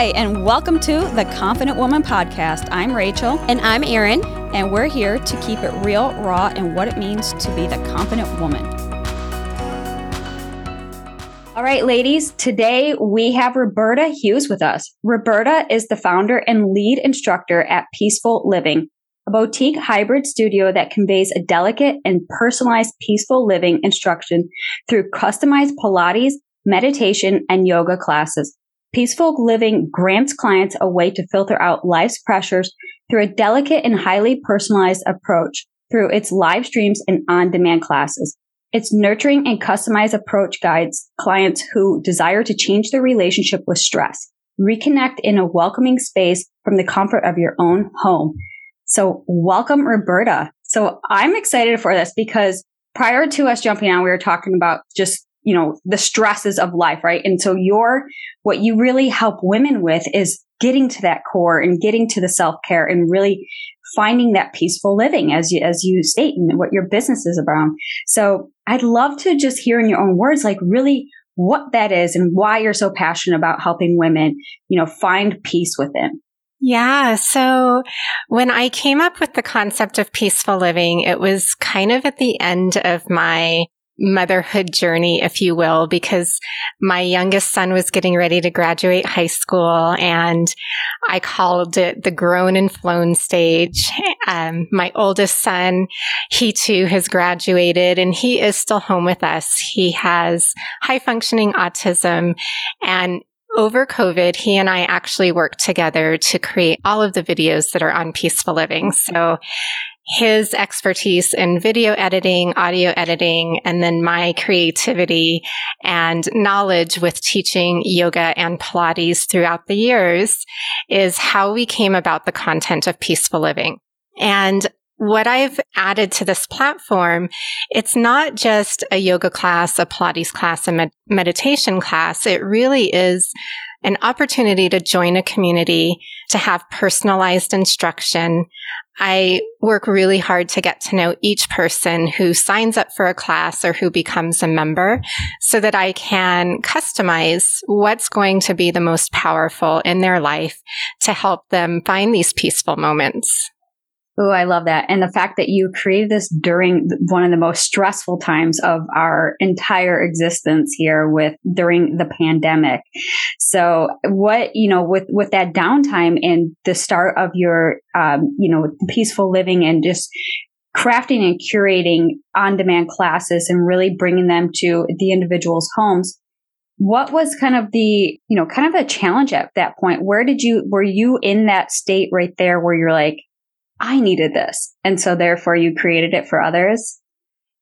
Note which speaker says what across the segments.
Speaker 1: Hi, and welcome to the Confident Woman Podcast. I'm Rachel.
Speaker 2: And I'm Erin.
Speaker 1: And we're here to keep it real, raw, and what it means to be the confident woman. All right, ladies, today we have Roberta Hughes with us. Roberta is the founder and lead instructor at PeaceFull Living, a boutique hybrid studio that conveys a delicate and personalized peaceful living instruction through customized Pilates, meditation, and yoga classes. PeaceFull Living grants clients a way to filter out life's pressures through a delicate and highly personalized approach through its live streams and on-demand classes. Its nurturing and customized approach guides clients who desire to change their relationship with stress, reconnect in a welcoming space from the comfort of your own home. So welcome, Roberta. So I'm excited for this because prior to us jumping on, we were talking about just you know, the stresses of life, right? And so your, what you really help women with is getting to that core and getting to the self care and really finding that peaceful living as you, as you state and what your business is about. So I'd love to just hear in your own words, like really what that is and why you're so passionate about helping women, you know, find peace within.
Speaker 2: Yeah. So when I came up with the concept of peaceful living, it was kind of at the end of my motherhood journey, if you will, because my youngest son was getting ready to graduate high school and I called it the grown and flown stage. Um, my oldest son, he too has graduated and he is still home with us. He has high functioning autism and over COVID, he and I actually worked together to create all of the videos that are on PeaceFull Living. So his expertise in video editing, audio editing, and then my creativity and knowledge with teaching yoga and Pilates throughout the years is how we came about the content of peaceful living. And what I've added to this platform, it's not just a yoga class, a Pilates class, a med- meditation class. It really is an opportunity to join a community, to have personalized instruction. I work really hard to get to know each person who signs up for a class or who becomes a member so that I can customize what's going to be the most powerful in their life to help them find these peaceful moments.
Speaker 1: Oh, I love that. And the fact that you created this during one of the most stressful times of our entire existence here with during the pandemic. So what, you know, with, with that downtime and the start of your, um, you know, peaceful living and just crafting and curating on demand classes and really bringing them to the individual's homes. What was kind of the, you know, kind of a challenge at that point? Where did you, were you in that state right there where you're like, I needed this. And so therefore you created it for others.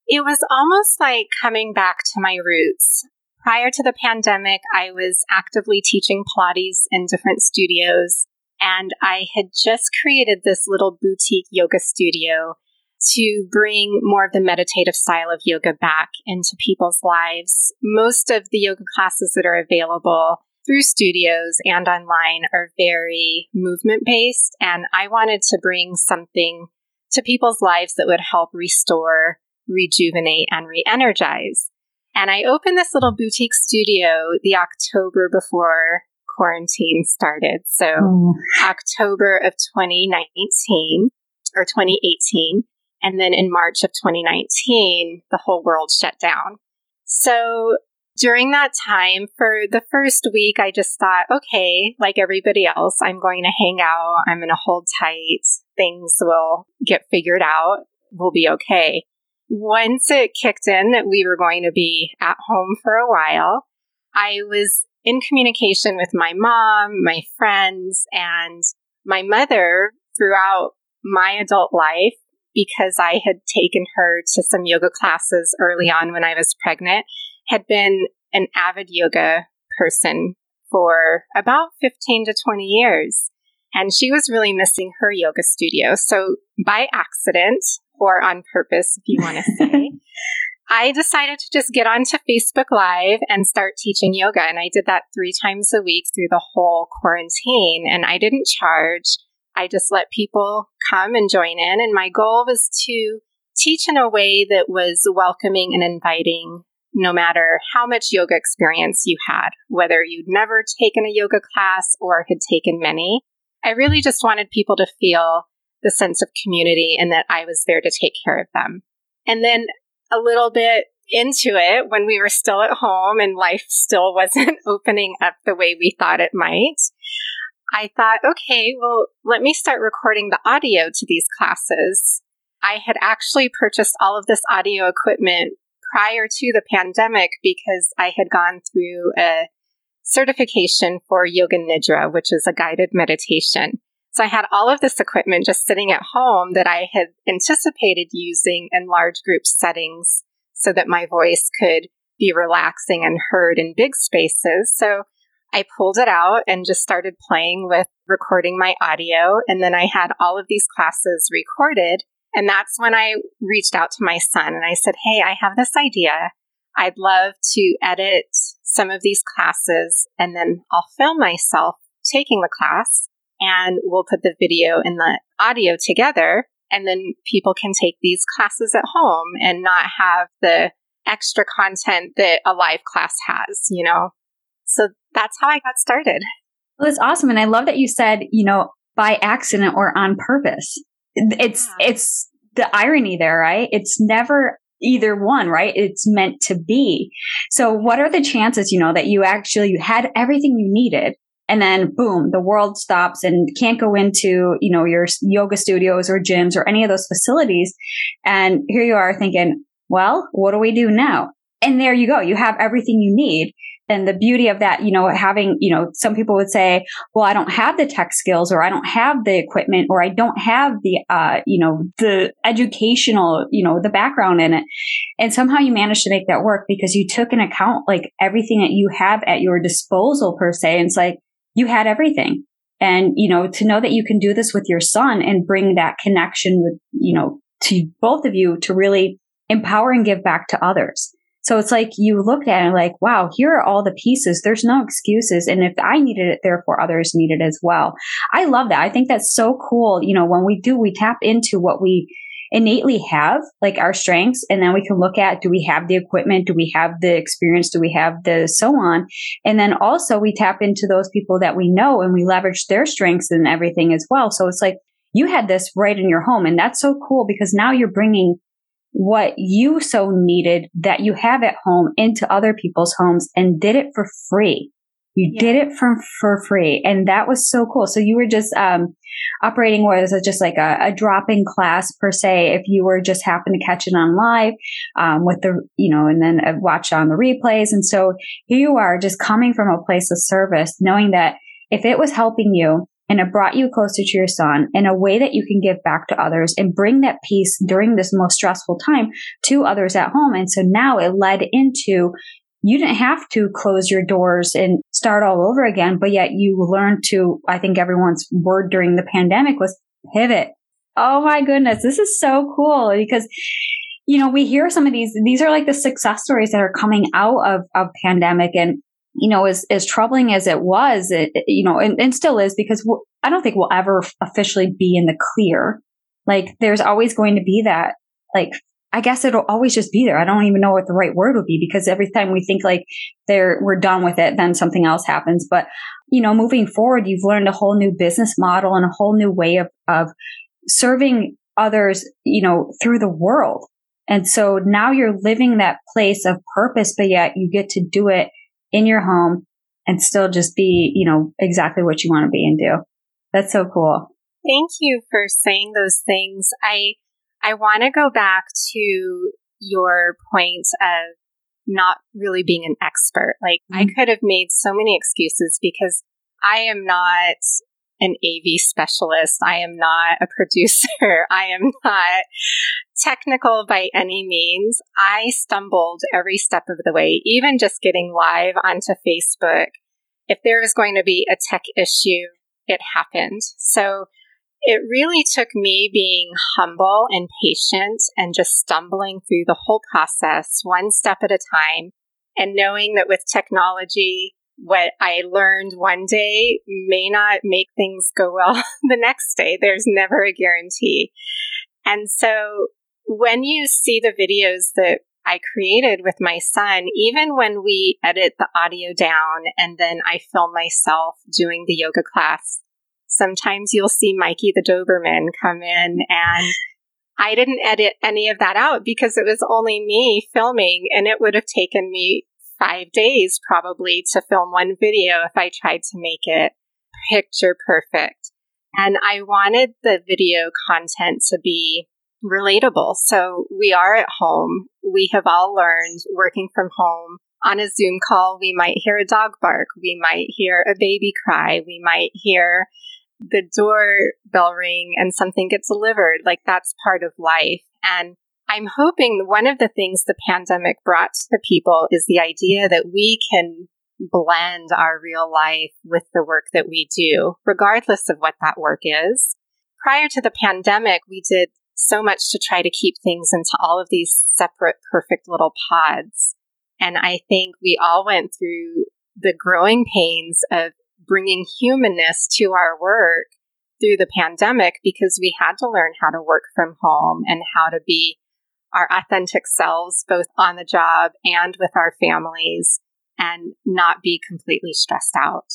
Speaker 2: It was almost like coming back to my roots. Prior to the pandemic, I was actively teaching Pilates in different studios, and I had just created this little boutique yoga studio to bring more of the meditative style of yoga back into people's lives. Most of the yoga classes that are available through studios and online are very movement based. And I wanted to bring something to people's lives that would help restore, rejuvenate, and re energize. And I opened this little boutique studio the October before quarantine started. So, oh. October of 2019 or 2018. And then in March of 2019, the whole world shut down. So during that time, for the first week, I just thought, okay, like everybody else, I'm going to hang out. I'm going to hold tight. Things will get figured out. We'll be okay. Once it kicked in that we were going to be at home for a while, I was in communication with my mom, my friends, and my mother throughout my adult life because I had taken her to some yoga classes early on when I was pregnant had been an avid yoga person for about 15 to 20 years. And she was really missing her yoga studio. So by accident or on purpose, if you want to say, I decided to just get onto Facebook Live and start teaching yoga. And I did that three times a week through the whole quarantine. And I didn't charge. I just let people come and join in. And my goal was to teach in a way that was welcoming and inviting no matter how much yoga experience you had, whether you'd never taken a yoga class or had taken many. I really just wanted people to feel the sense of community and that I was there to take care of them. And then a little bit into it when we were still at home and life still wasn't opening up the way we thought it might. I thought, okay, well, let me start recording the audio to these classes. I had actually purchased all of this audio equipment prior to the pandemic because I had gone through a certification for Yoga Nidra, which is a guided meditation. So I had all of this equipment just sitting at home that I had anticipated using in large group settings so that my voice could be relaxing and heard in big spaces. So I pulled it out and just started playing with recording my audio. And then I had all of these classes recorded. And that's when I reached out to my son and I said, Hey, I have this idea. I'd love to edit some of these classes and then I'll film myself taking the class and we'll put the video and the audio together. And then people can take these classes at home and not have the extra content that a live class has, you know? So that's how I got started.
Speaker 1: Well, that's awesome. And I love that you said, you know, by accident or on purpose. It's, yeah. it's the irony there, right? It's never either one, right? It's meant to be. So what are the chances, you know, that you actually you had everything you needed and then boom, the world stops and can't go into, you know, your yoga studios or gyms or any of those facilities. And here you are thinking, well, what do we do now? And there you go. You have everything you need. And the beauty of that, you know, having, you know, some people would say, well, I don't have the tech skills or I don't have the equipment or I don't have the, uh, you know, the educational, you know, the background in it. And somehow you managed to make that work because you took in account like everything that you have at your disposal per se. And it's like, you had everything. And, you know, to know that you can do this with your son and bring that connection with, you know, to both of you to really empower and give back to others. So it's like you looked at it like, wow, here are all the pieces. There's no excuses. And if I needed it, therefore others need it as well. I love that. I think that's so cool. You know, when we do, we tap into what we innately have, like our strengths, and then we can look at do we have the equipment? Do we have the experience? Do we have the so on? And then also we tap into those people that we know and we leverage their strengths and everything as well. So it's like you had this right in your home, and that's so cool because now you're bringing what you so needed that you have at home into other people's homes and did it for free. You yeah. did it for, for free. And that was so cool. So you were just, um, operating was just like a, a drop-in class per se. If you were just happen to catch it on live, um, with the, you know, and then watch on the replays. And so here you are just coming from a place of service, knowing that if it was helping you, and it brought you closer to your son in a way that you can give back to others and bring that peace during this most stressful time to others at home. And so now it led into you didn't have to close your doors and start all over again, but yet you learned to, I think everyone's word during the pandemic was pivot. Oh my goodness. This is so cool because, you know, we hear some of these, these are like the success stories that are coming out of, of pandemic and, you know, as, as troubling as it was, it, you know, and, and still is because I don't think we'll ever officially be in the clear. Like there's always going to be that like I guess it'll always just be there. I don't even know what the right word would be because every time we think like there, we're done with it, then something else happens. But, you know, moving forward, you've learned a whole new business model and a whole new way of, of serving others, you know, through the world. And so now you're living that place of purpose, but yet you get to do it in your home and still just be, you know, exactly what you want to be and do. That's so cool.
Speaker 2: Thank you for saying those things. I, I want to go back to your point of not really being an expert. Like, mm-hmm. I could have made so many excuses because I am not an AV specialist. I am not a producer. I am not technical by any means. I stumbled every step of the way, even just getting live onto Facebook. If there was going to be a tech issue, it happened. So it really took me being humble and patient and just stumbling through the whole process one step at a time and knowing that with technology, what I learned one day may not make things go well the next day. There's never a guarantee. And so when you see the videos that I created with my son, even when we edit the audio down and then I film myself doing the yoga class, sometimes you'll see Mikey the Doberman come in and I didn't edit any of that out because it was only me filming and it would have taken me five days probably to film one video if I tried to make it picture perfect. And I wanted the video content to be relatable. So we are at home. We have all learned working from home. On a Zoom call, we might hear a dog bark. We might hear a baby cry. We might hear the doorbell ring and something gets delivered. Like that's part of life. And I'm hoping one of the things the pandemic brought to people is the idea that we can blend our real life with the work that we do, regardless of what that work is. Prior to the pandemic, we did so much to try to keep things into all of these separate, perfect little pods. And I think we all went through the growing pains of bringing humanness to our work through the pandemic because we had to learn how to work from home and how to be our authentic selves, both on the job and with our families, and not be completely stressed out.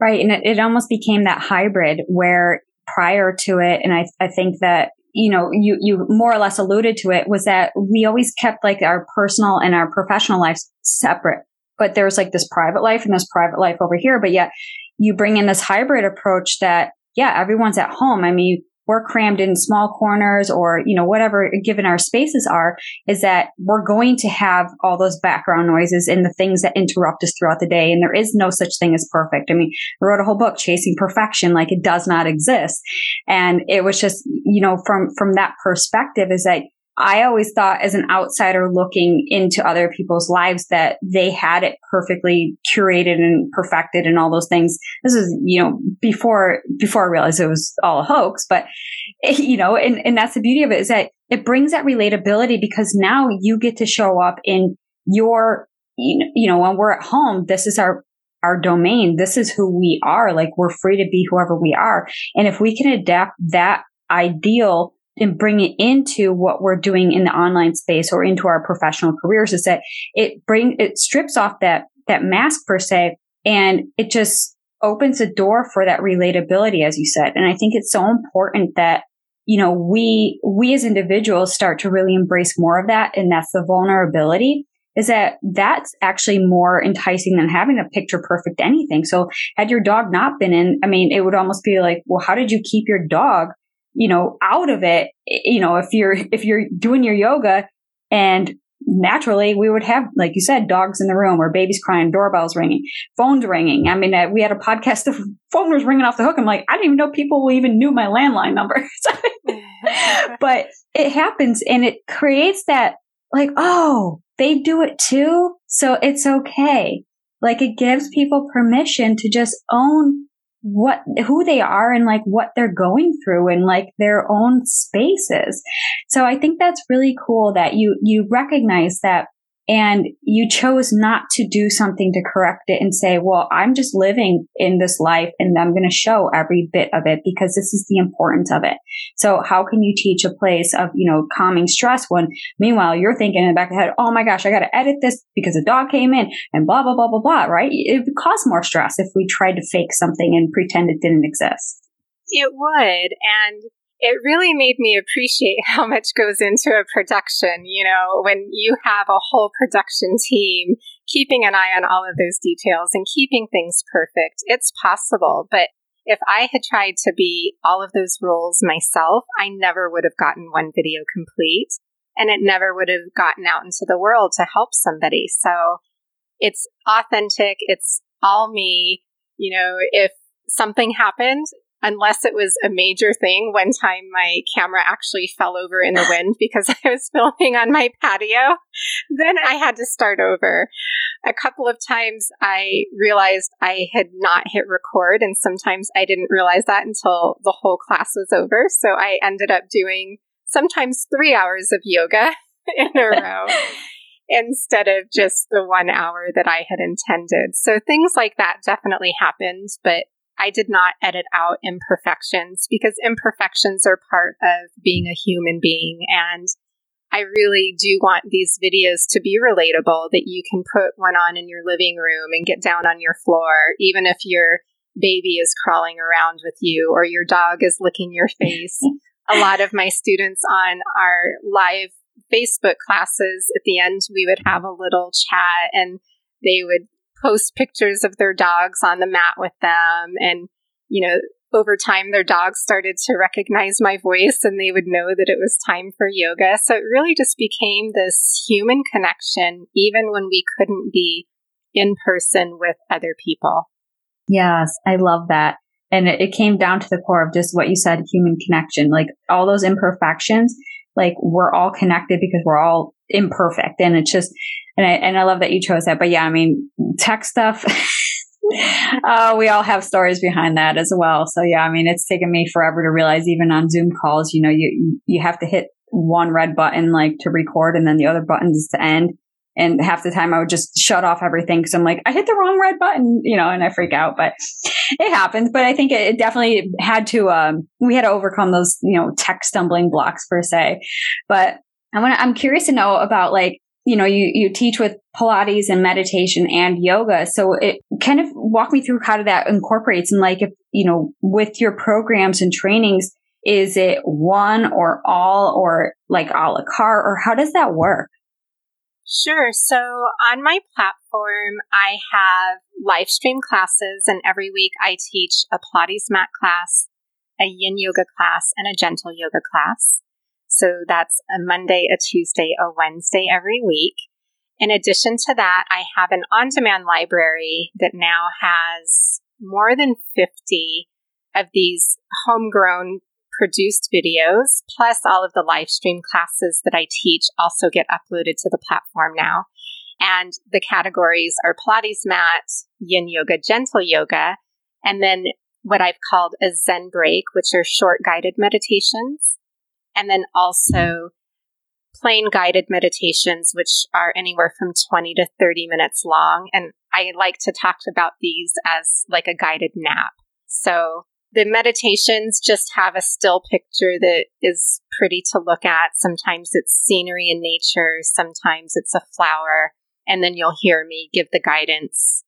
Speaker 1: Right. And it, it almost became that hybrid where prior to it, and I, I think that you know, you, you more or less alluded to it was that we always kept like our personal and our professional lives separate. But there's like this private life and this private life over here. But yet you bring in this hybrid approach that, yeah, everyone's at home. I mean, we're crammed in small corners or, you know, whatever given our spaces are, is that we're going to have all those background noises and the things that interrupt us throughout the day. And there is no such thing as perfect. I mean, I wrote a whole book, Chasing Perfection, like it does not exist. And it was just, you know, from, from that perspective is that I always thought as an outsider looking into other people's lives that they had it perfectly curated and perfected and all those things. This is, you know, before, before I realized it was all a hoax, but you know, and, and that's the beauty of it is that it brings that relatability because now you get to show up in your, you know, when we're at home, this is our, our domain. This is who we are. Like we're free to be whoever we are. And if we can adapt that ideal and bring it into what we're doing in the online space or into our professional careers is that it bring it strips off that that mask per se and it just opens a door for that relatability as you said. And i think it's so important that you know we we as individuals start to really embrace more of that and that's the vulnerability is that that's actually more enticing than having a picture perfect anything. So had your dog not been in i mean it would almost be like well how did you keep your dog you know, out of it, you know, if you're, if you're doing your yoga and naturally we would have, like you said, dogs in the room or babies crying, doorbells ringing, phones ringing. I mean, uh, we had a podcast, the phone was ringing off the hook. I'm like, I didn't even know people even knew my landline number. but it happens and it creates that like, oh, they do it too. So it's okay. Like it gives people permission to just own what who they are and like what they're going through in like their own spaces. So I think that's really cool that you you recognize that and you chose not to do something to correct it and say, well, I'm just living in this life and I'm going to show every bit of it because this is the importance of it. So how can you teach a place of, you know, calming stress when meanwhile you're thinking in the back of the head, oh my gosh, I got to edit this because a dog came in and blah, blah, blah, blah, blah, right? It would cause more stress if we tried to fake something and pretend it didn't exist.
Speaker 2: It would. And it really made me appreciate how much goes into a production. You know, when you have a whole production team keeping an eye on all of those details and keeping things perfect, it's possible. But if I had tried to be all of those roles myself, I never would have gotten one video complete and it never would have gotten out into the world to help somebody. So it's authentic. It's all me. You know, if something happened, unless it was a major thing. One time my camera actually fell over in the wind because I was filming on my patio. Then I had to start over. A couple of times I realized I had not hit record, and sometimes I didn't realize that until the whole class was over. So I ended up doing sometimes three hours of yoga in a row. instead of just the one hour that I had intended. So things like that definitely happened, but I did not edit out imperfections because imperfections are part of being a human being. And I really do want these videos to be relatable that you can put one on in your living room and get down on your floor, even if your baby is crawling around with you or your dog is licking your face. a lot of my students on our live Facebook classes, at the end, we would have a little chat and they would post pictures of their dogs on the mat with them. And, you know, over time, their dogs started to recognize my voice and they would know that it was time for yoga. So it really just became this human connection, even when we couldn't be in person with other people.
Speaker 1: Yes, I love that. And it, came down to the core of just what you said, human connection, like all those imperfections, like we're all connected because we're all imperfect. And it's just, and I, and I love that you chose that. But yeah, I mean, tech stuff. uh, we all have stories behind that as well. So yeah, I mean, it's taken me forever to realize even on Zoom calls, you know, you, you have to hit one red button like to record and then the other buttons is to end. And half the time I would just shut off everything because I'm like, I hit the wrong red button, you know, and I freak out, but it happens. But I think it definitely had to, um, we had to overcome those, you know, tech stumbling blocks per se. But I want to, I'm curious to know about like, you know, you, you teach with Pilates and meditation and yoga. So it kind of walk me through how that incorporates and like if, you know, with your programs and trainings, is it one or all or like a la carte or how does that work?
Speaker 2: Sure. So on my platform, I have live stream classes and every week I teach a Pilates mat class, a yin yoga class, and a gentle yoga class. So that's a Monday, a Tuesday, a Wednesday every week. In addition to that, I have an on demand library that now has more than 50 of these homegrown produced videos, plus all of the live stream classes that I teach also get uploaded to the platform now. And the categories are Pilates mat, yin yoga, gentle yoga, and then what I've called a Zen break, which are short guided meditations and then also plain guided meditations, which are anywhere from 20 to 30 minutes long. And I like to talk about these as like a guided nap. So the meditations just have a still picture that is pretty to look at. Sometimes it's scenery in nature, sometimes it's a flower, and then you'll hear me give the guidance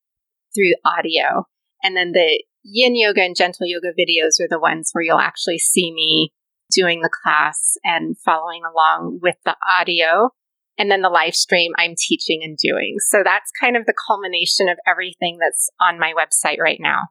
Speaker 2: through audio. And then the yin yoga and gentle yoga videos are the ones where you'll actually see me doing the class and following along with the audio. And then the live stream I'm teaching and doing. So that's kind of the culmination of everything that's on my website right now.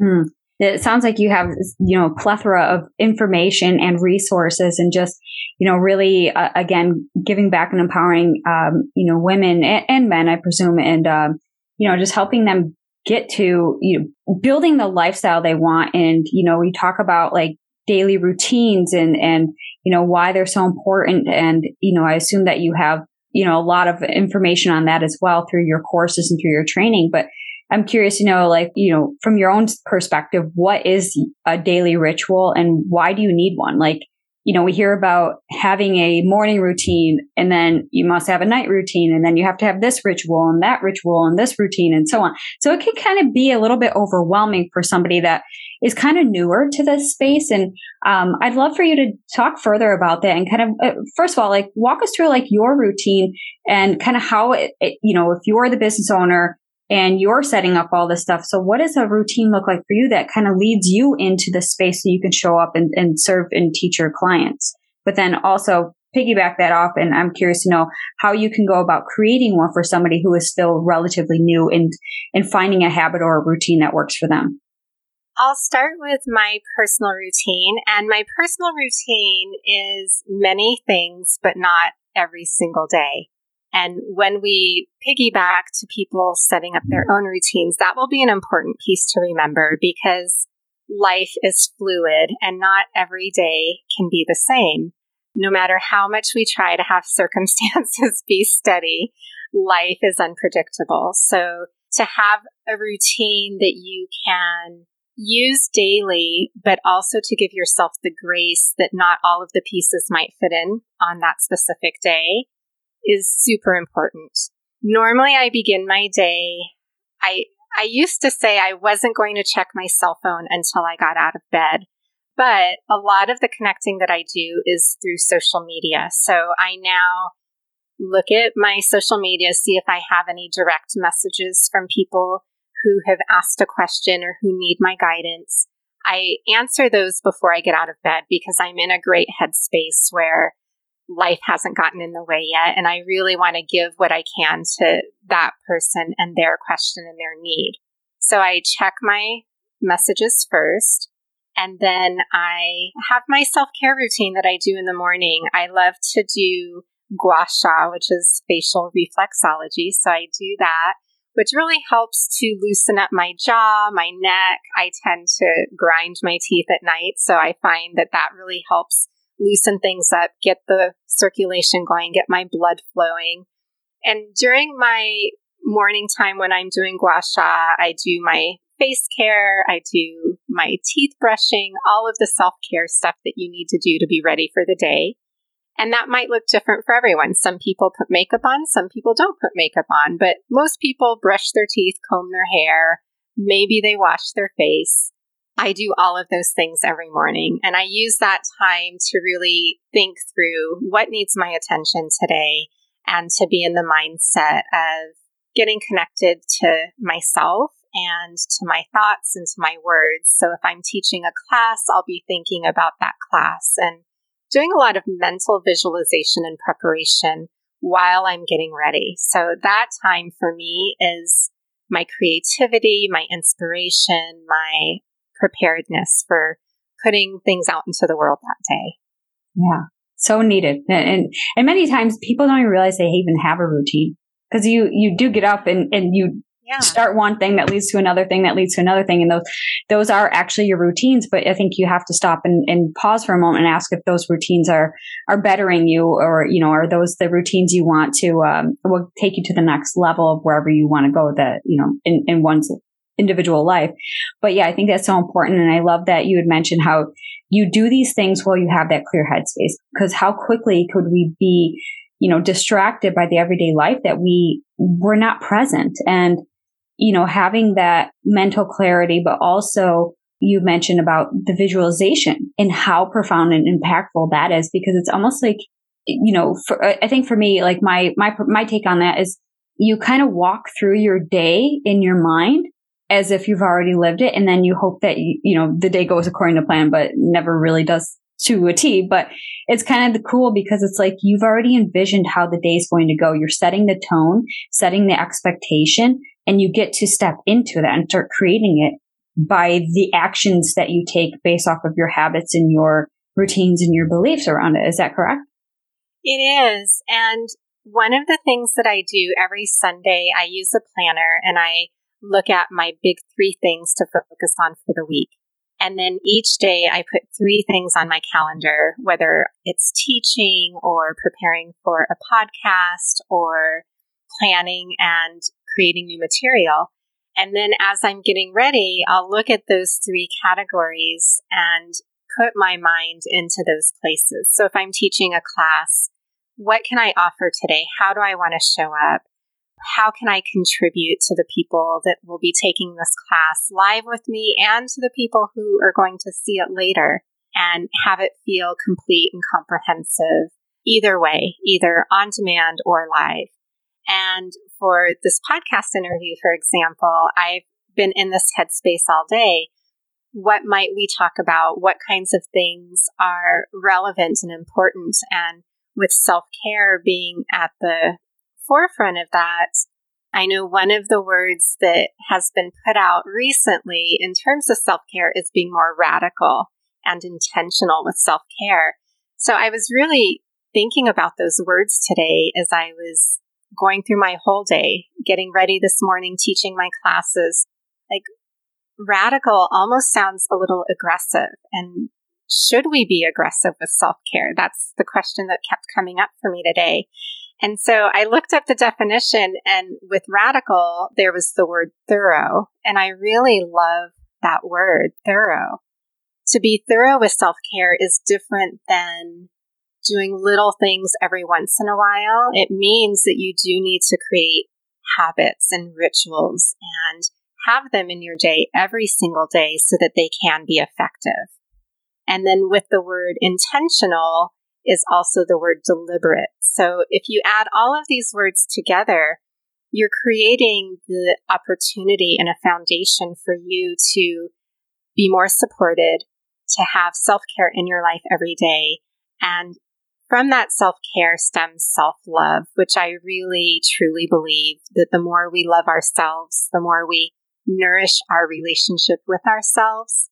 Speaker 1: Mm. It sounds like you have, you know, plethora of information and resources and just, you know, really, uh, again, giving back and empowering, um, you know, women and, and, men, I presume, and, um, you know, just helping them get to, you know, building the lifestyle they want. And, you know, we talk about like daily routines and, and, you know, why they're so important. And, you know, I assume that you have, you know, a lot of information on that as well through your courses and through your training. But I'm curious to know, like, you know, from your own perspective, what is a daily ritual and why do you need one? Like, you know, we hear about having a morning routine and then you must have a night routine and then you have to have this ritual and that ritual and this routine and so on. So it can kind of be a little bit overwhelming for somebody that is kind of newer to this space. And um, I'd love for you to talk further about that and kind of, uh, first of all, like walk us through like your routine and kind of how it, it, you know, if you're the business owner, and you're setting up all this stuff. So what does a routine look like for you that kind of leads you into the space so you can show up and, and serve and teach your clients? But then also piggyback that off. And I'm curious to know how you can go about creating one for somebody who is still relatively new and, and finding a habit or a routine that works for them.
Speaker 2: I'll start with my personal routine. And my personal routine is many things, but not every single day. And when we piggyback to people setting up their own routines, that will be an important piece to remember because life is fluid and not every day can be the same. No matter how much we try to have circumstances be steady, life is unpredictable. So to have a routine that you can use daily, but also to give yourself the grace that not all of the pieces might fit in on that specific day is super important. Normally I begin my day. I, I used to say I wasn't going to check my cell phone until I got out of bed, But a lot of the connecting that I do is through social media. So I now look at my social media, see if I have any direct messages from people who have asked a question or who need my guidance. I answer those before I get out of bed because I'm in a great headspace where life hasn't gotten in the way yet. And I really want to give what I can to that person and their question and their need. So I check my messages first. And then I have my self care routine that I do in the morning. I love to do gua sha, which is facial reflexology. So I do that, which really helps to loosen up my jaw, my neck. I tend to grind my teeth at night. So I find that that really helps loosen things up, get the circulation going, get my blood flowing. And during my morning time when I'm doing gua sha, I do my face care, I do my teeth brushing, all of the self care stuff that you need to do to be ready for the day. And that might look different for everyone. Some people put makeup on, some people don't put makeup on, but most people brush their teeth, comb their hair, maybe they wash their face. I do all of those things every morning. And I use that time to really think through what needs my attention today and to be in the mindset of getting connected to myself and to my thoughts and to my words. So if I'm teaching a class, I'll be thinking about that class and doing a lot of mental visualization and preparation while I'm getting ready. So that time for me is my creativity, my inspiration, my preparedness for putting things out into the world that day.
Speaker 1: Yeah. So needed. And, and many times people don't even realize they even have a routine because you, you do get up and, and you yeah. start one thing that leads to another thing that leads to another thing. And those, those are actually your routines. But I think you have to stop and, and pause for a moment and ask if those routines are, are bettering you or, you know, are those the routines you want to, um, will take you to the next level of wherever you want to go that, you know, in, in one's individual life. But yeah, I think that's so important. And I love that you had mentioned how you do these things while you have that clear headspace because how quickly could we be, you know, distracted by the everyday life that we were not present and, you know, having that mental clarity, but also you mentioned about the visualization and how profound and impactful that is because it's almost like, you know, for, I think for me, like my, my, my take on that is you kind of walk through your day in your mind as if you've already lived it. And then you hope that, you, know, the day goes according to plan, but never really does to a T. But it's kind of the cool because it's like you've already envisioned how the day is going to go. You're setting the tone, setting the expectation, and you get to step into that and start creating it by the actions that you take based off of your habits and your routines and your beliefs around it. Is that correct?
Speaker 2: It is. And one of the things that I do every Sunday, I use a planner and I look at my big three things to focus on for the week. And then each day I put three things on my calendar, whether it's teaching or preparing for a podcast or planning and creating new material. And then as I'm getting ready, I'll look at those three categories and put my mind into those places. So if I'm teaching a class, what can I offer today? How do I want to show up? How can I contribute to the people that will be taking this class live with me and to the people who are going to see it later and have it feel complete and comprehensive either way, either on demand or live. And for this podcast interview, for example, I've been in this headspace all day. What might we talk about? What kinds of things are relevant and important? And with self care being at the forefront of that, I know one of the words that has been put out recently in terms of self care is being more radical and intentional with self care. So I was really thinking about those words today as I was going through my whole day, getting ready this morning, teaching my classes. Like radical almost sounds a little aggressive. And should we be aggressive with self care? That's the question that kept coming up for me today. And so I looked up the definition, and with radical, there was the word thorough. And I really love that word, thorough. To be thorough with self care is different than doing little things every once in a while. It means that you do need to create habits and rituals and have them in your day every single day so that they can be effective. And then with the word intentional is also the word deliberate. So if you add all of these words together, you're creating the opportunity and a foundation for you to be more supported, to have self care in your life every day. And from that self care stems self love, which I really truly believe that the more we love ourselves, the more we nourish our relationship with ourselves,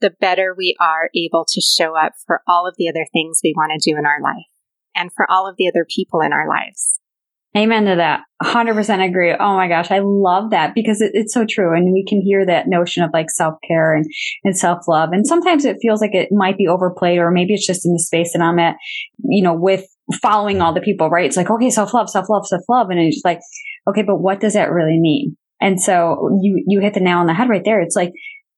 Speaker 2: the better we are able to show up for all of the other things we want to do in our life and for all of the other people in our lives.
Speaker 1: Amen to that. 100% agree. Oh my gosh. I love that because it, it's so true. And we can hear that notion of like self care and, and self love. And sometimes it feels like it might be overplayed or maybe it's just in the space that I'm at, you know, with following all the people, right? It's like, okay, self love, self love, self love. And it's like, okay, but what does that really mean? And so you, you hit the nail on the head right there. It's like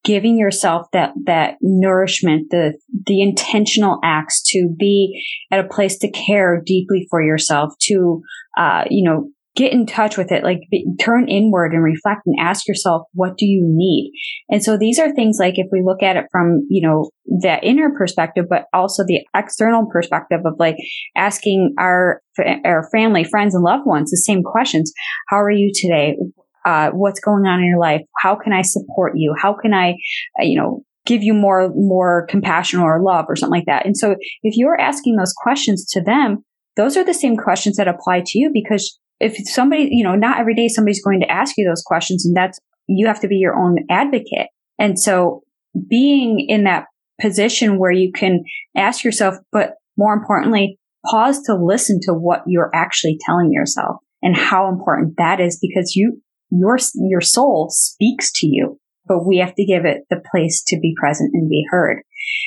Speaker 1: giving yourself that, that nourishment, the, the intentional acts to be at a place to care deeply for yourself, to, uh, you know, get in touch with it, like turn inward and reflect and ask yourself, what do you need? And so these are things like if we look at it from, you know, that inner perspective, but also the external perspective of like asking our, our family, friends and loved ones the same questions. How are you today? Uh, what's going on in your life? How can I support you? How can I, uh, you know, give you more, more compassion or love or something like that? And so if you're asking those questions to them, those are the same questions that apply to you because if somebody, you know, not every day somebody's going to ask you those questions and that's, you have to be your own advocate. And so being in that position where you can ask yourself, but more importantly, pause to listen to what you're actually telling yourself and how important that is because you your, your soul speaks to you, but we have to give it the place to be present and be heard.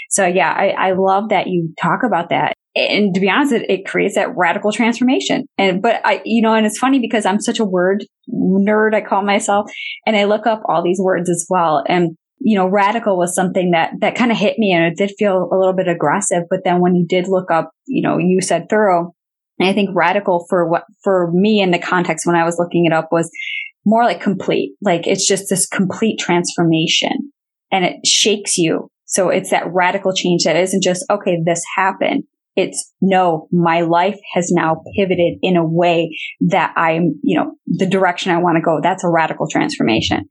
Speaker 1: So yeah, I, I love that you talk about that. And to be honest, it, it creates that radical transformation. And, but I, you know, and it's funny because I'm such a word nerd, I call myself, and I look up all these words as well. And you know, radical was something that, that kind of hit me and it did feel a little bit aggressive. But then when you did look up, you know, you said thorough. And I think radical for what, for me in the context when I was looking it up was more like complete. Like it's just this complete transformation and it shakes you. So it's that radical change that isn't just, okay, this happened. It's no, my life has now pivoted in a way that I'm, you know, the direction I want to go. That's a radical transformation.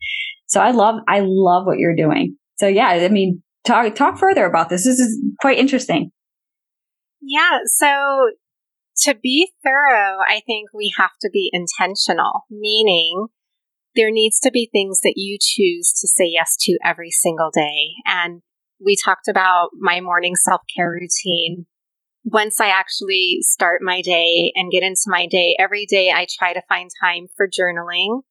Speaker 1: So I love, I love what you're doing. So yeah, I mean, talk, talk further about this. This is quite interesting.
Speaker 2: Yeah. So to be thorough, I think we have to be intentional, meaning there needs to be things that you choose to say yes to every single day. And we talked about my morning self care routine. Once I actually start my day and get into my day, every day I try to find time for journaling.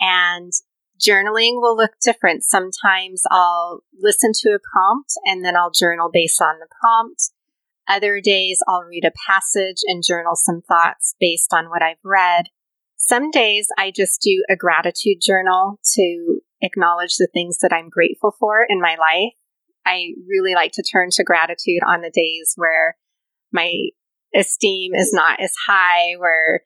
Speaker 2: And journaling will look different. Sometimes I'll listen to a prompt and then I'll journal based on the prompt. Other days I'll read a passage and journal some thoughts based on what I've read. Some days I just do a gratitude journal to acknowledge the things that I'm grateful for in my life. I really like to turn to gratitude on the days where my esteem is not as high, where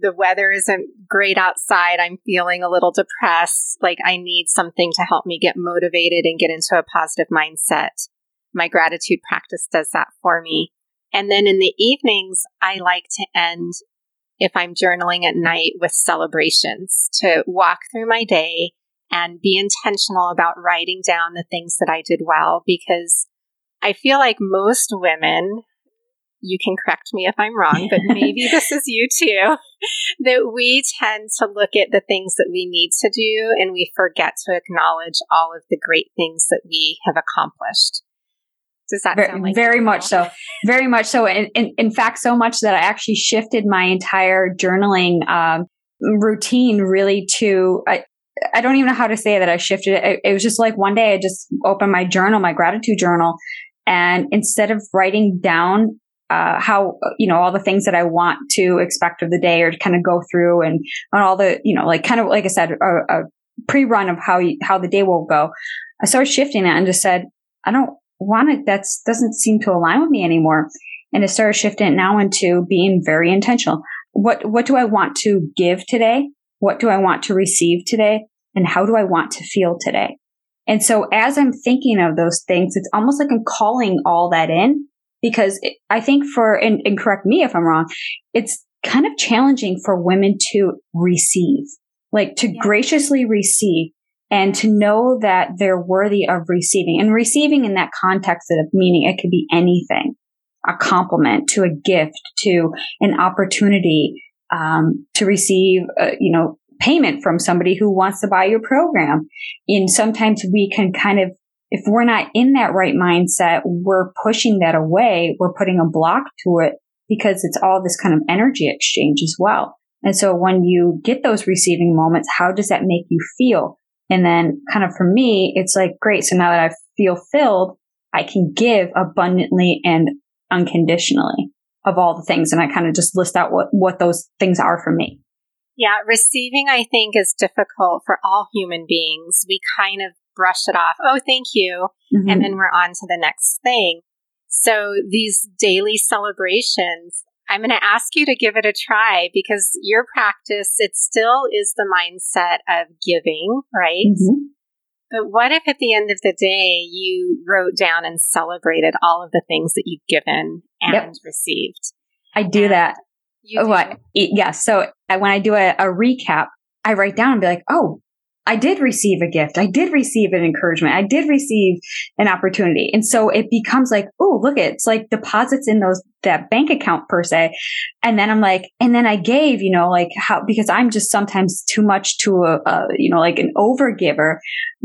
Speaker 2: the weather isn't great outside. I'm feeling a little depressed. Like I need something to help me get motivated and get into a positive mindset. My gratitude practice does that for me. And then in the evenings, I like to end if I'm journaling at night with celebrations to walk through my day and be intentional about writing down the things that I did well because I feel like most women, you can correct me if I'm wrong, but maybe this is you too, that we tend to look at the things that we need to do and we forget to acknowledge all of the great things that we have accomplished. Does that
Speaker 1: very,
Speaker 2: like
Speaker 1: very much so? Very much so. And in, in, fact, so much that I actually shifted my entire journaling um, routine really to. I, I don't even know how to say that I shifted it. it. It was just like one day I just opened my journal, my gratitude journal, and instead of writing down uh, how you know all the things that I want to expect of the day or to kind of go through and on all the you know like kind of like I said a, a pre-run of how you, how the day will go. I started shifting it and just said I don't want it that doesn't seem to align with me anymore. And it started shifting now into being very intentional. What, what do I want to give today? What do I want to receive today? And how do I want to feel today? And so as I'm thinking of those things, it's almost like I'm calling all that in because I think for, and, and correct me if I'm wrong, it's kind of challenging for women to receive, like to yeah. graciously receive and to know that they're worthy of receiving and receiving in that context of meaning it could be anything, a compliment to a gift to an opportunity, um, to receive, uh, you know, payment from somebody who wants to buy your program. And sometimes we can kind of, if we're not in that right mindset, we're pushing that away. We're putting a block to it because it's all this kind of energy exchange as well. And so when you get those receiving moments, how does that make you feel? And then kind of for me, it's like, great. So now that I feel filled, I can give abundantly and unconditionally of all the things. And I kind of just list out what, what those things are for me.
Speaker 2: Yeah, receiving, I think, is difficult for all human beings. We kind of brush it off. Oh, thank you. Mm-hmm. And then we're on to the next thing. So these daily celebrations, I'm going to ask you to give it a try because your practice, it still is the mindset of giving, right? Mm-hmm. But what if at the end of the day you wrote down and celebrated all of the things that you've given and yep. received?
Speaker 1: I do and that. You do? What? Yes. Yeah, so when I do a, a recap, I write down and be like, oh, I did receive a gift. I did receive an encouragement. I did receive an opportunity. And so it becomes like, oh, look, it's like deposits in those, that bank account per se. And then I'm like, and then I gave, you know, like how, because I'm just sometimes too much to a, a you know, like an overgiver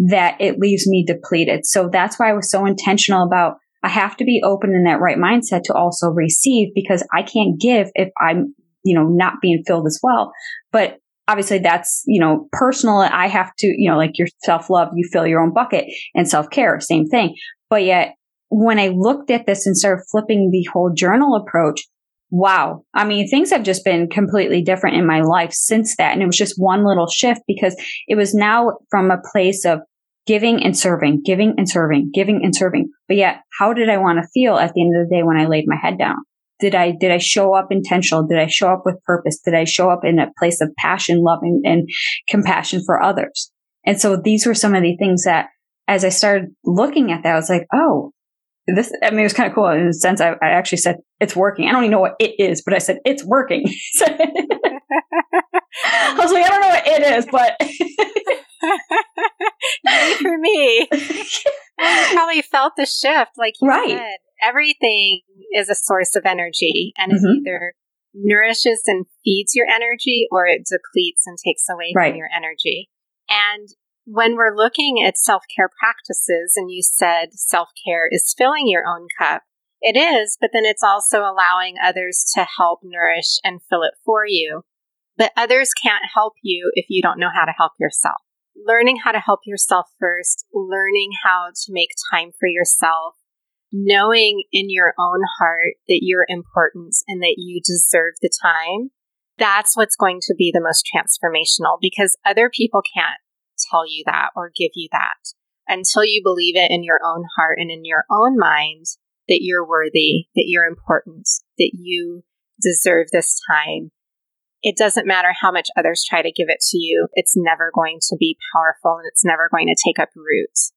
Speaker 1: that it leaves me depleted. So that's why I was so intentional about I have to be open in that right mindset to also receive because I can't give if I'm, you know, not being filled as well. But obviously that's, you know, personal. I have to, you know, like your self love, you fill your own bucket and self care, same thing. But yet when I looked at this and started flipping the whole journal approach, wow. I mean, things have just been completely different in my life since that. And it was just one little shift because it was now from a place of giving and serving, giving and serving, giving and serving. But yet, how did I want to feel at the end of the day when I laid my head down? Did I, did I show up intentional? Did I show up with purpose? Did I show up in a place of passion, love, and, and compassion for others? And so these were some of the things that as I started looking at that, I was like, oh, this, I mean, it was kind of cool in the sense I, I actually said it's working. I don't even know what it is, but I said it's working. I was like, I don't know what it is, but
Speaker 2: for me. well, you probably felt the shift, like you right. said. Everything is a source of energy, and mm-hmm. it either nourishes and feeds your energy, or it depletes and takes away right. from your energy. And when we're looking at self care practices, and you said self care is filling your own cup, it is, but then it's also allowing others to help nourish and fill it for you. But others can't help you if you don't know how to help yourself learning how to help yourself first, learning how to make time for yourself, knowing in your own heart that you're important and that you deserve the time, that's what's going to be the most transformational because other people can't tell you that or give you that until you believe it in your own heart and in your own mind that you're worthy, that you're important, that you deserve this time, it doesn't matter how much others try to give it to you, it's never going to be powerful and it's never going to take up roots.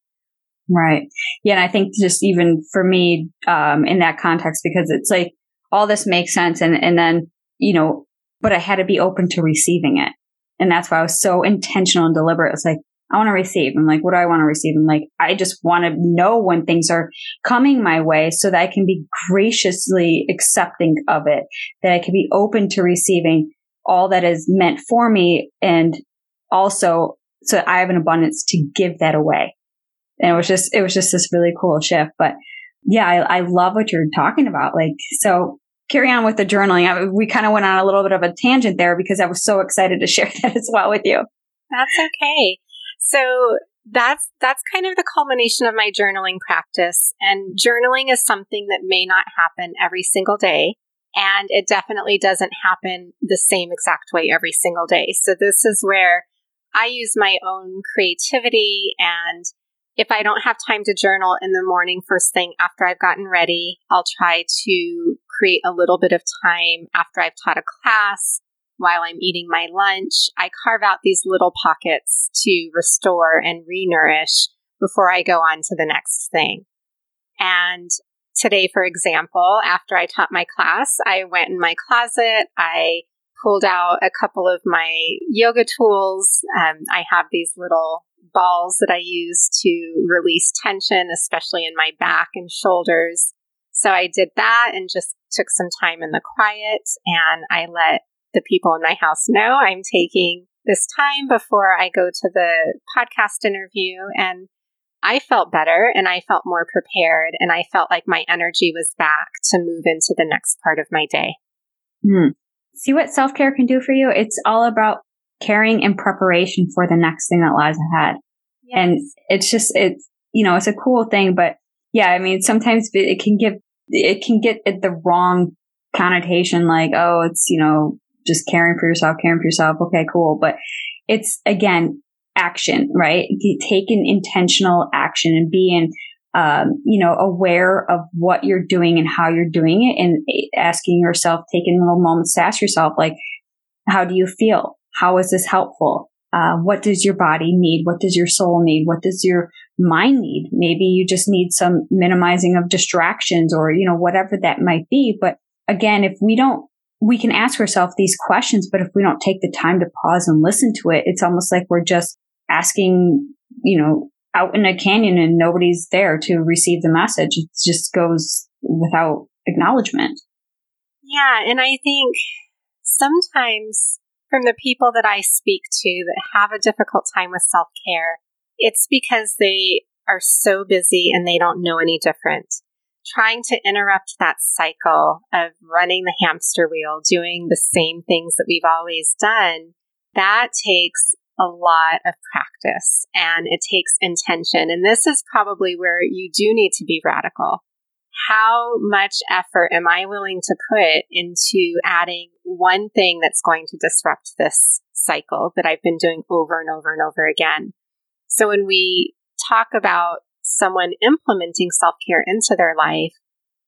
Speaker 1: Right. Yeah. And I think just even for me, um, in that context, because it's like all this makes sense. And, and then, you know, but I had to be open to receiving it. And that's why I was so intentional and deliberate. It's like, I want to receive. I'm like, what do I want to receive? I'm like, I just want to know when things are coming my way so that I can be graciously accepting of it, that I can be open to receiving all that is meant for me and also so I have an abundance to give that away. And it was just, it was just this really cool shift. But yeah, I, I love what you're talking about. Like, so carry on with the journaling. I, we kind of went on a little bit of a tangent there because I was so excited to share that as well with you.
Speaker 2: That's okay. So that's that's kind of the culmination of my journaling practice and journaling is something that may not happen every single day and it definitely doesn't happen the same exact way every single day. So this is where I use my own creativity and if I don't have time to journal in the morning first thing after I've gotten ready, I'll try to create a little bit of time after I've taught a class while I'm eating my lunch. I carve out these little pockets to restore and re-nourish before I go on to the next thing. And today, for example, after I taught my class, I went in my closet. I pulled out a couple of my yoga tools. Um, I have these little balls that I use to release tension, especially in my back and shoulders. So I did that and just took some time in the quiet and I let the people in my house know I'm taking this time before I go to the podcast interview. And I felt better and I felt more prepared and I felt like my energy was back to move into the next part of my day.
Speaker 1: Hmm. See what self care can do for you? It's all about caring in preparation for the next thing that lies ahead. Yes. And it's just, it's, you know, it's a cool thing, but yeah, I mean, sometimes it can give, it can get at the wrong connotation, like, oh, it's, you know, just caring for yourself, caring for yourself. Okay, cool. But it's again, action, right? Take an intentional action and being, um, you know, aware of what you're doing and how you're doing it and asking yourself, taking little moments to ask yourself, like, how do you feel? How is this helpful? Uh, what does your body need? What does your soul need? What does your mind need? Maybe you just need some minimizing of distractions or, you know, whatever that might be. But again, if we don't, we can ask ourselves these questions, but if we don't take the time to pause and listen to it, it's almost like we're just asking, you know, out in a canyon and nobody's there to receive the message. It just goes without acknowledgement.
Speaker 2: Yeah. And I think sometimes from the people that I speak to that have a difficult time with self care, it's because they are so busy and they don't know any different. Trying to interrupt that cycle of running the hamster wheel, doing the same things that we've always done, that takes a lot of practice and it takes intention. And this is probably where you do need to be radical. How much effort am I willing to put into adding one thing that's going to disrupt this cycle that I've been doing over and over and over again? So when we talk about someone implementing self care into their life,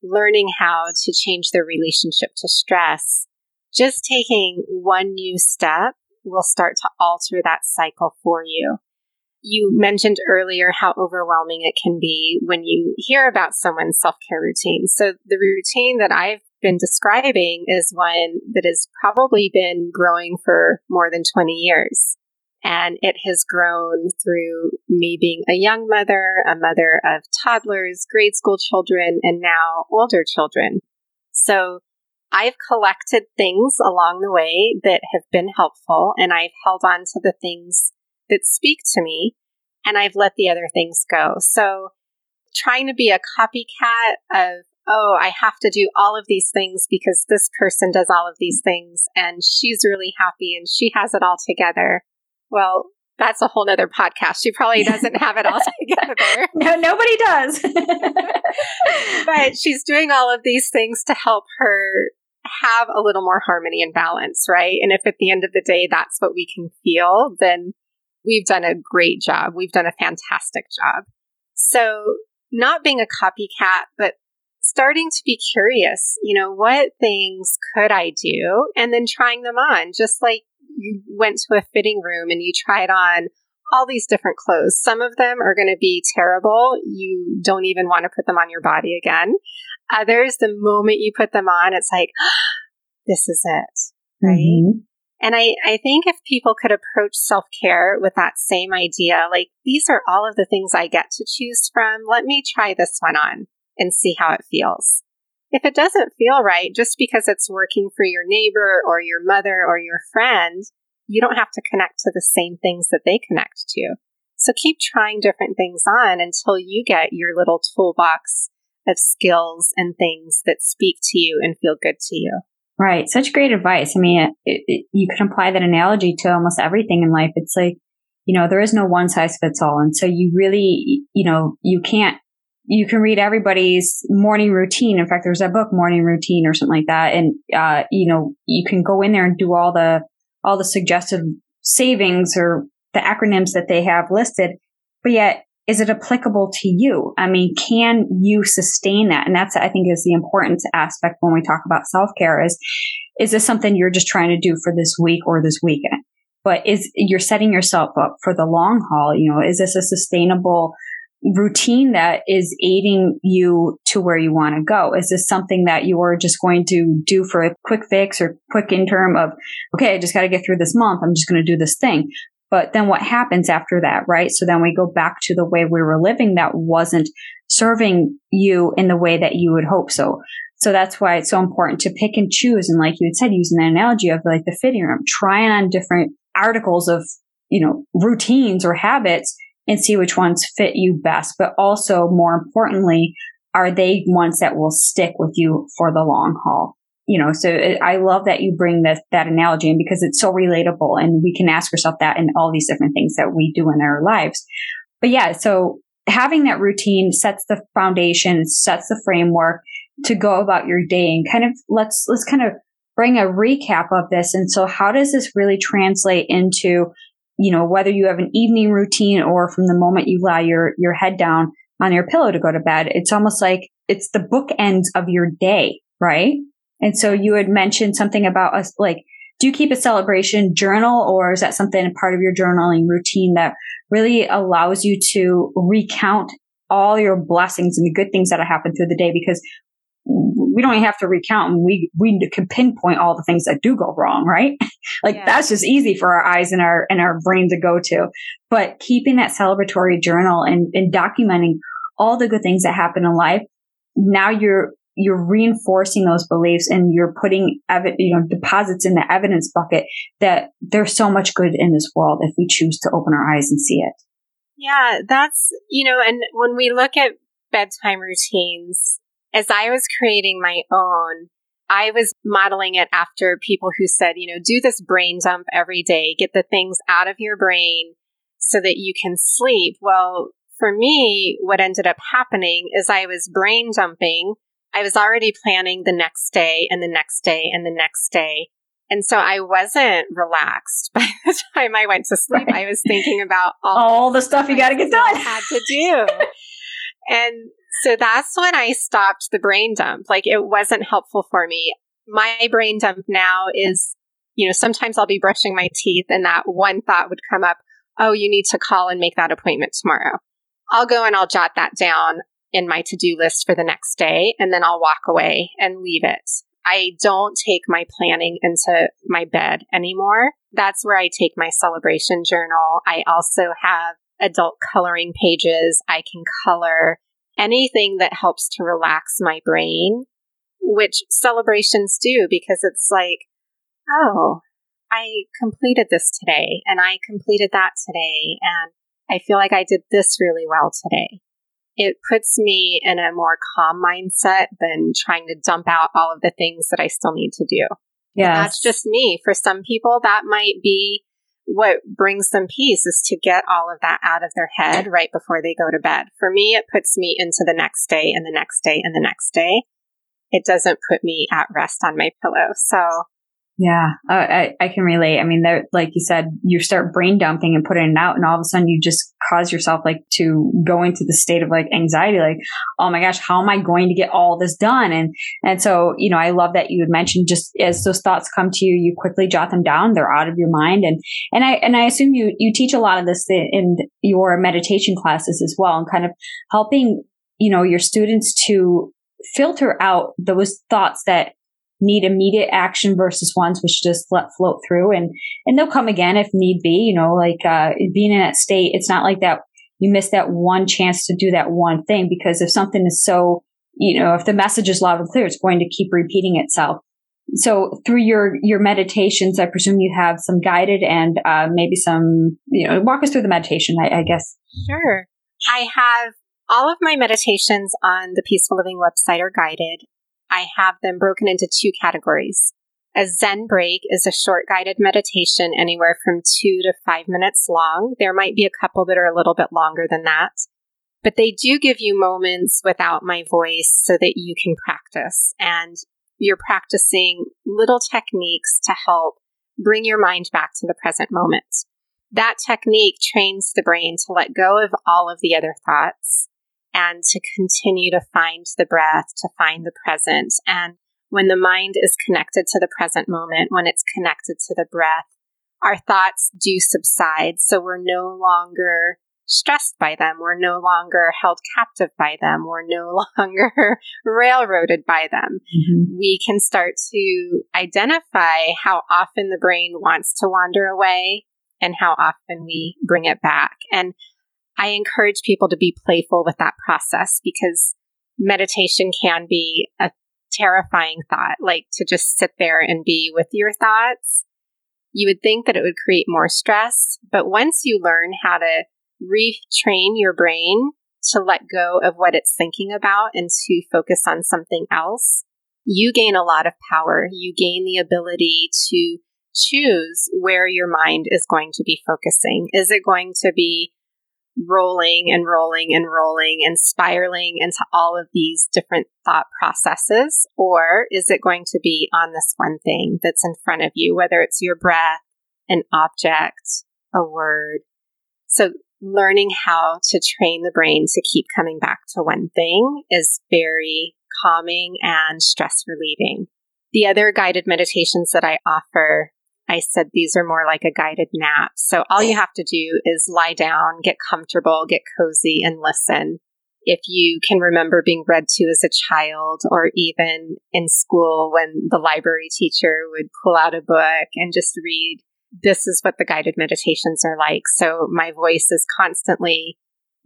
Speaker 2: learning how to change their relationship to stress, just taking one new step will start to alter that cycle for you. You mentioned earlier how overwhelming it can be when you hear about someone's self care routine. So, the routine that I've been describing is one that has probably been growing for more than 20 years. And it has grown through me being a young mother, a mother of toddlers, grade school children, and now older children. So I've collected things along the way that have been helpful, and I've held on to the things that speak to me, and I've let the other things go. So, trying to be a copycat of, oh, I have to do all of these things because this person does all of these things, and she's really happy and she has it all together. Well, that's a whole nother podcast. She probably doesn't have it all together.
Speaker 1: no, nobody does.
Speaker 2: but she's doing all of these things to help her have a little more harmony and balance, right? And if at the end of the day that's what we can feel, then we've done a great job. We've done a fantastic job. So, not being a copycat, but starting to be curious, you know, what things could I do? And then trying them on, just like you went to a fitting room and you tried on all these different clothes. Some of them are going to be terrible. You don't even want to put them on your body again. Others, the moment you put them on, it's like, this is it. Right. Mm-hmm. And I, I think if people could approach self care with that same idea, like these are all of the things I get to choose from, let me try this one on and see how it feels. If it doesn't feel right, just because it's working for your neighbor or your mother or your friend, you don't have to connect to the same things that they connect to. So keep trying different things on until you get your little toolbox of skills and things that speak to you and feel good to you.
Speaker 1: Right. Such great advice. I mean, it, it, you can apply that analogy to almost everything in life. It's like, you know, there is no one size fits all. And so you really, you know, you can't, you can read everybody's morning routine. In fact, there's a book, Morning Routine or something like that. And, uh, you know, you can go in there and do all the, all the suggested savings or the acronyms that they have listed. But yet is it applicable to you? I mean, can you sustain that? And that's, I think, is the important aspect when we talk about self care is, is this something you're just trying to do for this week or this weekend? But is you're setting yourself up for the long haul? You know, is this a sustainable routine that is aiding you to where you want to go? Is this something that you are just going to do for a quick fix or quick interim of, okay, I just got to get through this month. I'm just going to do this thing. But then what happens after that, right? So then we go back to the way we were living that wasn't serving you in the way that you would hope so. So that's why it's so important to pick and choose. And like you had said, using the analogy of like the fitting room, trying on different articles of, you know, routines or habits and see which ones fit you best. But also more importantly, are they ones that will stick with you for the long haul? You know, so it, I love that you bring that, that analogy in because it's so relatable and we can ask ourselves that in all these different things that we do in our lives. But yeah, so having that routine sets the foundation, sets the framework to go about your day and kind of let's, let's kind of bring a recap of this. And so how does this really translate into you know, whether you have an evening routine or from the moment you lie your, your head down on your pillow to go to bed, it's almost like it's the bookends of your day, right? And so you had mentioned something about us, like, do you keep a celebration journal or is that something part of your journaling routine that really allows you to recount all your blessings and the good things that have happened through the day? Because we don't even have to recount and we, we can pinpoint all the things that do go wrong, right? like yeah. that's just easy for our eyes and our, and our brain to go to. But keeping that celebratory journal and, and documenting all the good things that happen in life, now you're, you're reinforcing those beliefs and you're putting you know deposits in the evidence bucket that there's so much good in this world if we choose to open our eyes and see it.
Speaker 2: Yeah, that's you know, and when we look at bedtime routines, as I was creating my own, I was modeling it after people who said, you know, do this brain dump every day, get the things out of your brain so that you can sleep. Well, for me, what ended up happening is I was brain dumping. I was already planning the next day and the next day and the next day. And so I wasn't relaxed by the time I went to sleep. Right. I was thinking about all,
Speaker 1: all the stuff you got to get done.
Speaker 2: Had to do. and so that's when I stopped the brain dump. Like it wasn't helpful for me. My brain dump now is, you know, sometimes I'll be brushing my teeth and that one thought would come up. Oh, you need to call and make that appointment tomorrow. I'll go and I'll jot that down in my to do list for the next day and then I'll walk away and leave it. I don't take my planning into my bed anymore. That's where I take my celebration journal. I also have adult coloring pages. I can color anything that helps to relax my brain, which celebrations do because it's like, oh, I completed this today and I completed that today and I feel like I did this really well today. It puts me in a more calm mindset than trying to dump out all of the things that I still need to do. Yeah. That's just me. For some people, that might be what brings them peace is to get all of that out of their head right before they go to bed. For me, it puts me into the next day and the next day and the next day. It doesn't put me at rest on my pillow. So
Speaker 1: yeah, I, I can relate. I mean, like you said, you start brain dumping and putting it out, and all of a sudden you just cause yourself like to go into the state of like anxiety, like, oh my gosh, how am I going to get all this done? And and so you know, I love that you had mentioned just as those thoughts come to you, you quickly jot them down. They're out of your mind, and and I and I assume you you teach a lot of this in your meditation classes as well, and kind of helping you know your students to filter out those thoughts that need immediate action versus ones which just let float through and and they'll come again if need be you know like uh being in that state it's not like that you miss that one chance to do that one thing because if something is so you know if the message is loud and clear it's going to keep repeating itself. So through your your meditations i presume you have some guided and uh, maybe some you know walk us through the meditation I, I guess.
Speaker 2: Sure. I have all of my meditations on the PeaceFull Living website are guided I have them broken into two categories. A Zen break is a short guided meditation anywhere from two to five minutes long. There might be a couple that are a little bit longer than that, but they do give you moments without my voice so that you can practice and you're practicing little techniques to help bring your mind back to the present moment. That technique trains the brain to let go of all of the other thoughts and to continue to find the breath, to find the present. And when the mind is connected to the present moment, when it's connected to the breath, our thoughts do subside. So we're no longer stressed by them. We're no longer held captive by them. We're no longer railroaded by them. Mm-hmm. We can start to identify how often the brain wants to wander away and how often we bring it back. And I encourage people to be playful with that process because meditation can be a terrifying thought, like to just sit there and be with your thoughts. You would think that it would create more stress, but once you learn how to retrain your brain to let go of what it's thinking about and to focus on something else, you gain a lot of power. You gain the ability to choose where your mind is going to be focusing. Is it going to be rolling and rolling and rolling and spiraling into all of these different thought processes? Or is it going to be on this one thing that's in front of you, whether it's your breath, an object, a word? So learning how to train the brain to keep coming back to one thing is very calming and stress relieving. The other guided meditations that I offer I said these are more like a guided nap. So all you have to do is lie down, get comfortable, get cozy, and listen. If you can remember being read to as a child, or even in school when the library teacher would pull out a book and just read, this is what the guided meditations are like. So my voice is constantly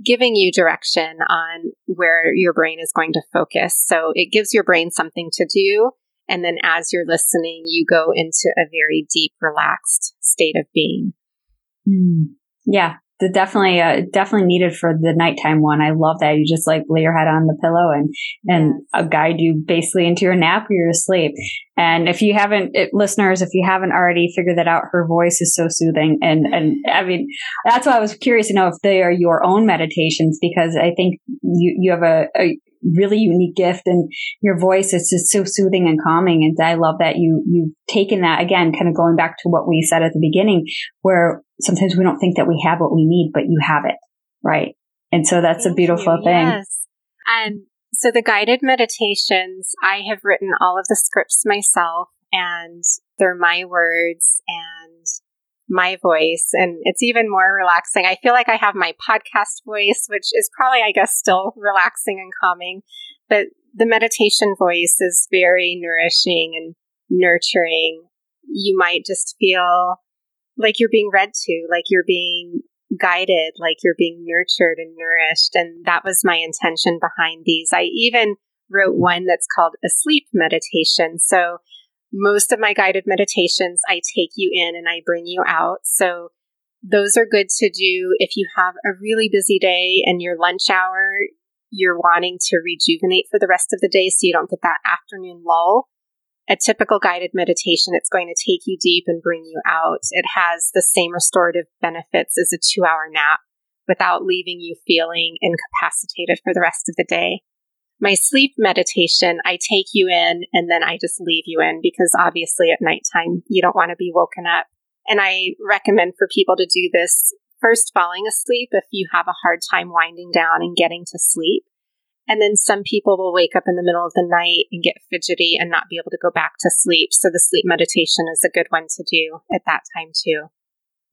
Speaker 2: giving you direction on where your brain is going to focus. So it gives your brain something to do and then as you're listening, you go into a very deep, relaxed state of being.
Speaker 1: Mm. Yeah, the definitely uh, definitely needed for the nighttime one. I love that you just like lay your head on the pillow and and yes. guide you basically into your nap or your sleep. And if you haven't, it, listeners, if you haven't already figured that out, her voice is so soothing. And and I mean, that's why I was curious to know if they are your own meditations because I think you you have a, a really unique gift and your voice is just so soothing and calming. And I love that you, you've taken that again, kind of going back to what we said at the beginning, where sometimes we don't think that we have what we need, but you have it. Right. And so that's Thank a beautiful you. thing.
Speaker 2: Yes. And so the guided meditations, I have written all of the scripts myself and they're my words and my voice and it's even more relaxing. I feel like I have my podcast voice, which is probably, I guess, still relaxing and calming, but the meditation voice is very nourishing and nurturing. You might just feel like you're being read to, like you're being guided, like you're being nurtured and nourished. And that was my intention behind these. I even wrote one that's called a sleep meditation. So most of my guided meditations, I take you in and I bring you out. So those are good to do if you have a really busy day and your lunch hour, you're wanting to rejuvenate for the rest of the day so you don't get that afternoon lull. A typical guided meditation, it's going to take you deep and bring you out. It has the same restorative benefits as a two hour nap without leaving you feeling incapacitated for the rest of the day my sleep meditation, I take you in and then I just leave you in because obviously at nighttime you don't want to be woken up. And I recommend for people to do this first falling asleep if you have a hard time winding down and getting to sleep. And then some people will wake up in the middle of the night and get fidgety and not be able to go back to sleep. So the sleep meditation is a good one to do at that time too.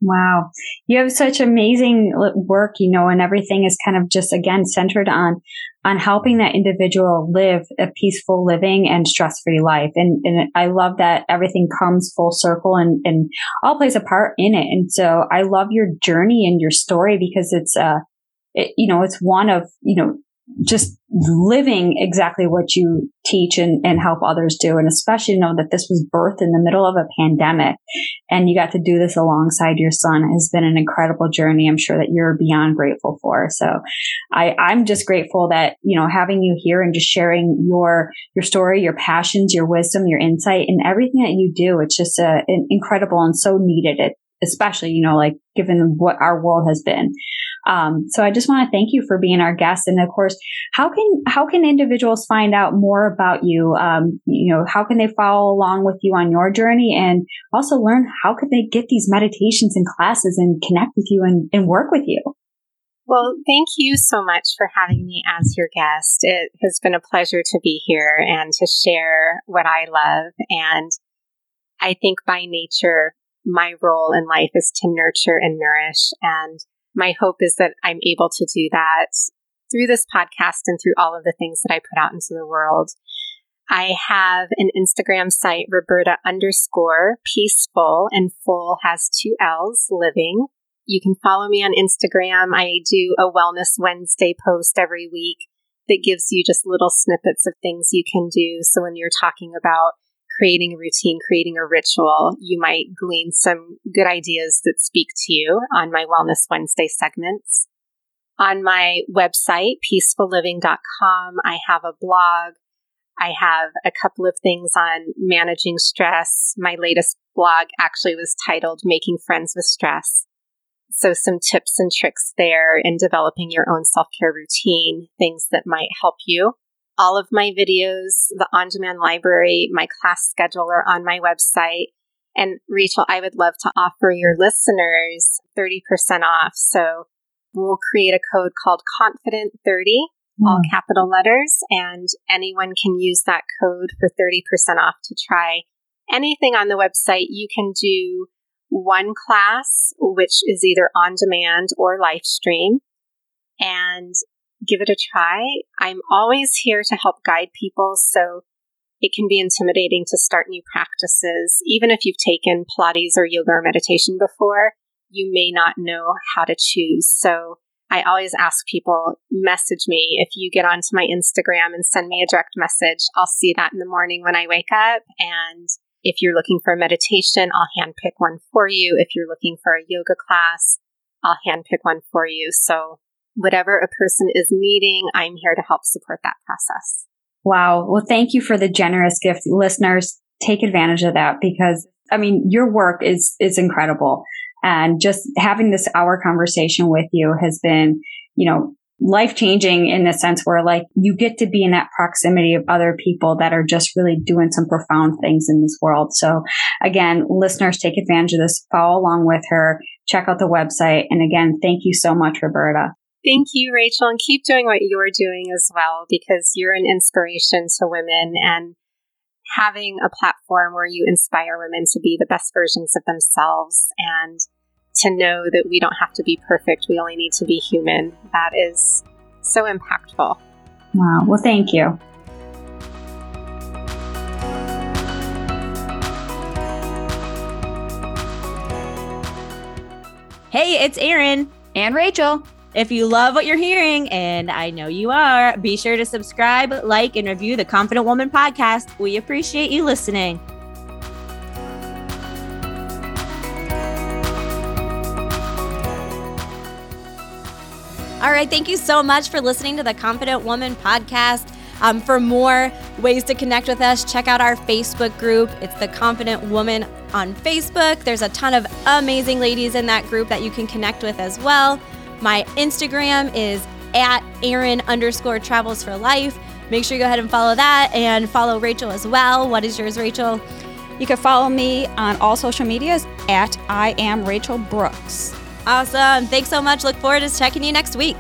Speaker 1: Wow. You have such amazing work, you know, and everything is kind of just again centered on, on helping that individual live a peaceful living and stress free life. And, and I love that everything comes full circle and, and all plays a part in it. And so I love your journey and your story because it's, uh, it, you know, it's one of, you know, just living exactly what you teach and, and help others do. And especially know that this was birthed in the middle of a pandemic and you got to do this alongside your son has been an incredible journey. I'm sure that you're beyond grateful for. So I, I'm just grateful that, you know, having you here and just sharing your, your story, your passions, your wisdom, your insight and everything that you do. It's just an incredible and so needed. It, especially, you know, like given what our world has been. Um, so I just want to thank you for being our guest. And of course, how can, how can individuals find out more about you? Um, you know, how can they follow along with you on your journey and also learn how could they get these meditations and classes and connect with you and, and work with you?
Speaker 2: Well, thank you so much for having me as your guest. It has been a pleasure to be here and to share what I love. And I think by nature, my role in life is to nurture and nourish. And my hope is that I'm able to do that through this podcast and through all of the things that I put out into the world. I have an Instagram site, Roberta underscore peaceful, and full has two L's living. You can follow me on Instagram. I do a Wellness Wednesday post every week that gives you just little snippets of things you can do. So when you're talking about creating a routine, creating a ritual, you might glean some good ideas that speak to you on my Wellness Wednesday segments. On my website, peacefullliving.com, I have a blog. I have a couple of things on managing stress. My latest blog actually was titled Making Friends with Stress. So, some tips and tricks there in developing your own self care routine, things that might help you. All of my videos, the on demand library, my class schedule are on my website. And Rachel, I would love to offer your listeners 30% off. So, we'll create a code called Confident 30, mm. all capital letters, and anyone can use that code for 30% off to try anything on the website. You can do one class, which is either on demand or live stream, and give it a try. I'm always here to help guide people. So it can be intimidating to start new practices. Even if you've taken Pilates or yoga or meditation before, you may not know how to choose. So I always ask people, message me. If you get onto my Instagram and send me a direct message, I'll see that in the morning when I wake up and if you're looking for a meditation, I'll handpick one for you. If you're looking for a yoga class, I'll handpick one for you. So, whatever a person is needing, I'm here to help support that process.
Speaker 1: Wow. Well, thank you for the generous gift. Listeners, take advantage of that because, I mean, your work is, is incredible. And just having this hour conversation with you has been, you know, life changing in the sense where like you get to be in that proximity of other people that are just really doing some profound things in this world. So again, listeners take advantage of this, follow along with her, check out the website. And again, thank you so much, Roberta.
Speaker 2: Thank you, Rachel, and keep doing what you're doing as well because you're an inspiration to women and having a platform where you inspire women to be the best versions of themselves and to know that we don't have to be perfect, we only need to be human. That is so impactful.
Speaker 1: Wow. Well, thank you.
Speaker 3: Hey, it's Erin
Speaker 1: and Rachel.
Speaker 3: If you love what you're hearing, and I know you are, be sure to subscribe, like, and review the Confident Woman podcast. We appreciate you listening. All right. Thank you so much for listening to the Confident Woman podcast. Um, for more ways to connect with us, check out our Facebook group. It's the Confident Woman on Facebook. There's a ton of amazing ladies in that group that you can connect with as well. My Instagram is at Erin underscore travels for life. Make sure you go ahead and follow that and follow Rachel as well. What is yours, Rachel?
Speaker 1: You can follow me on all social medias at I am Rachel Brooks.
Speaker 3: Awesome. Thanks so much. Look forward to checking you next week.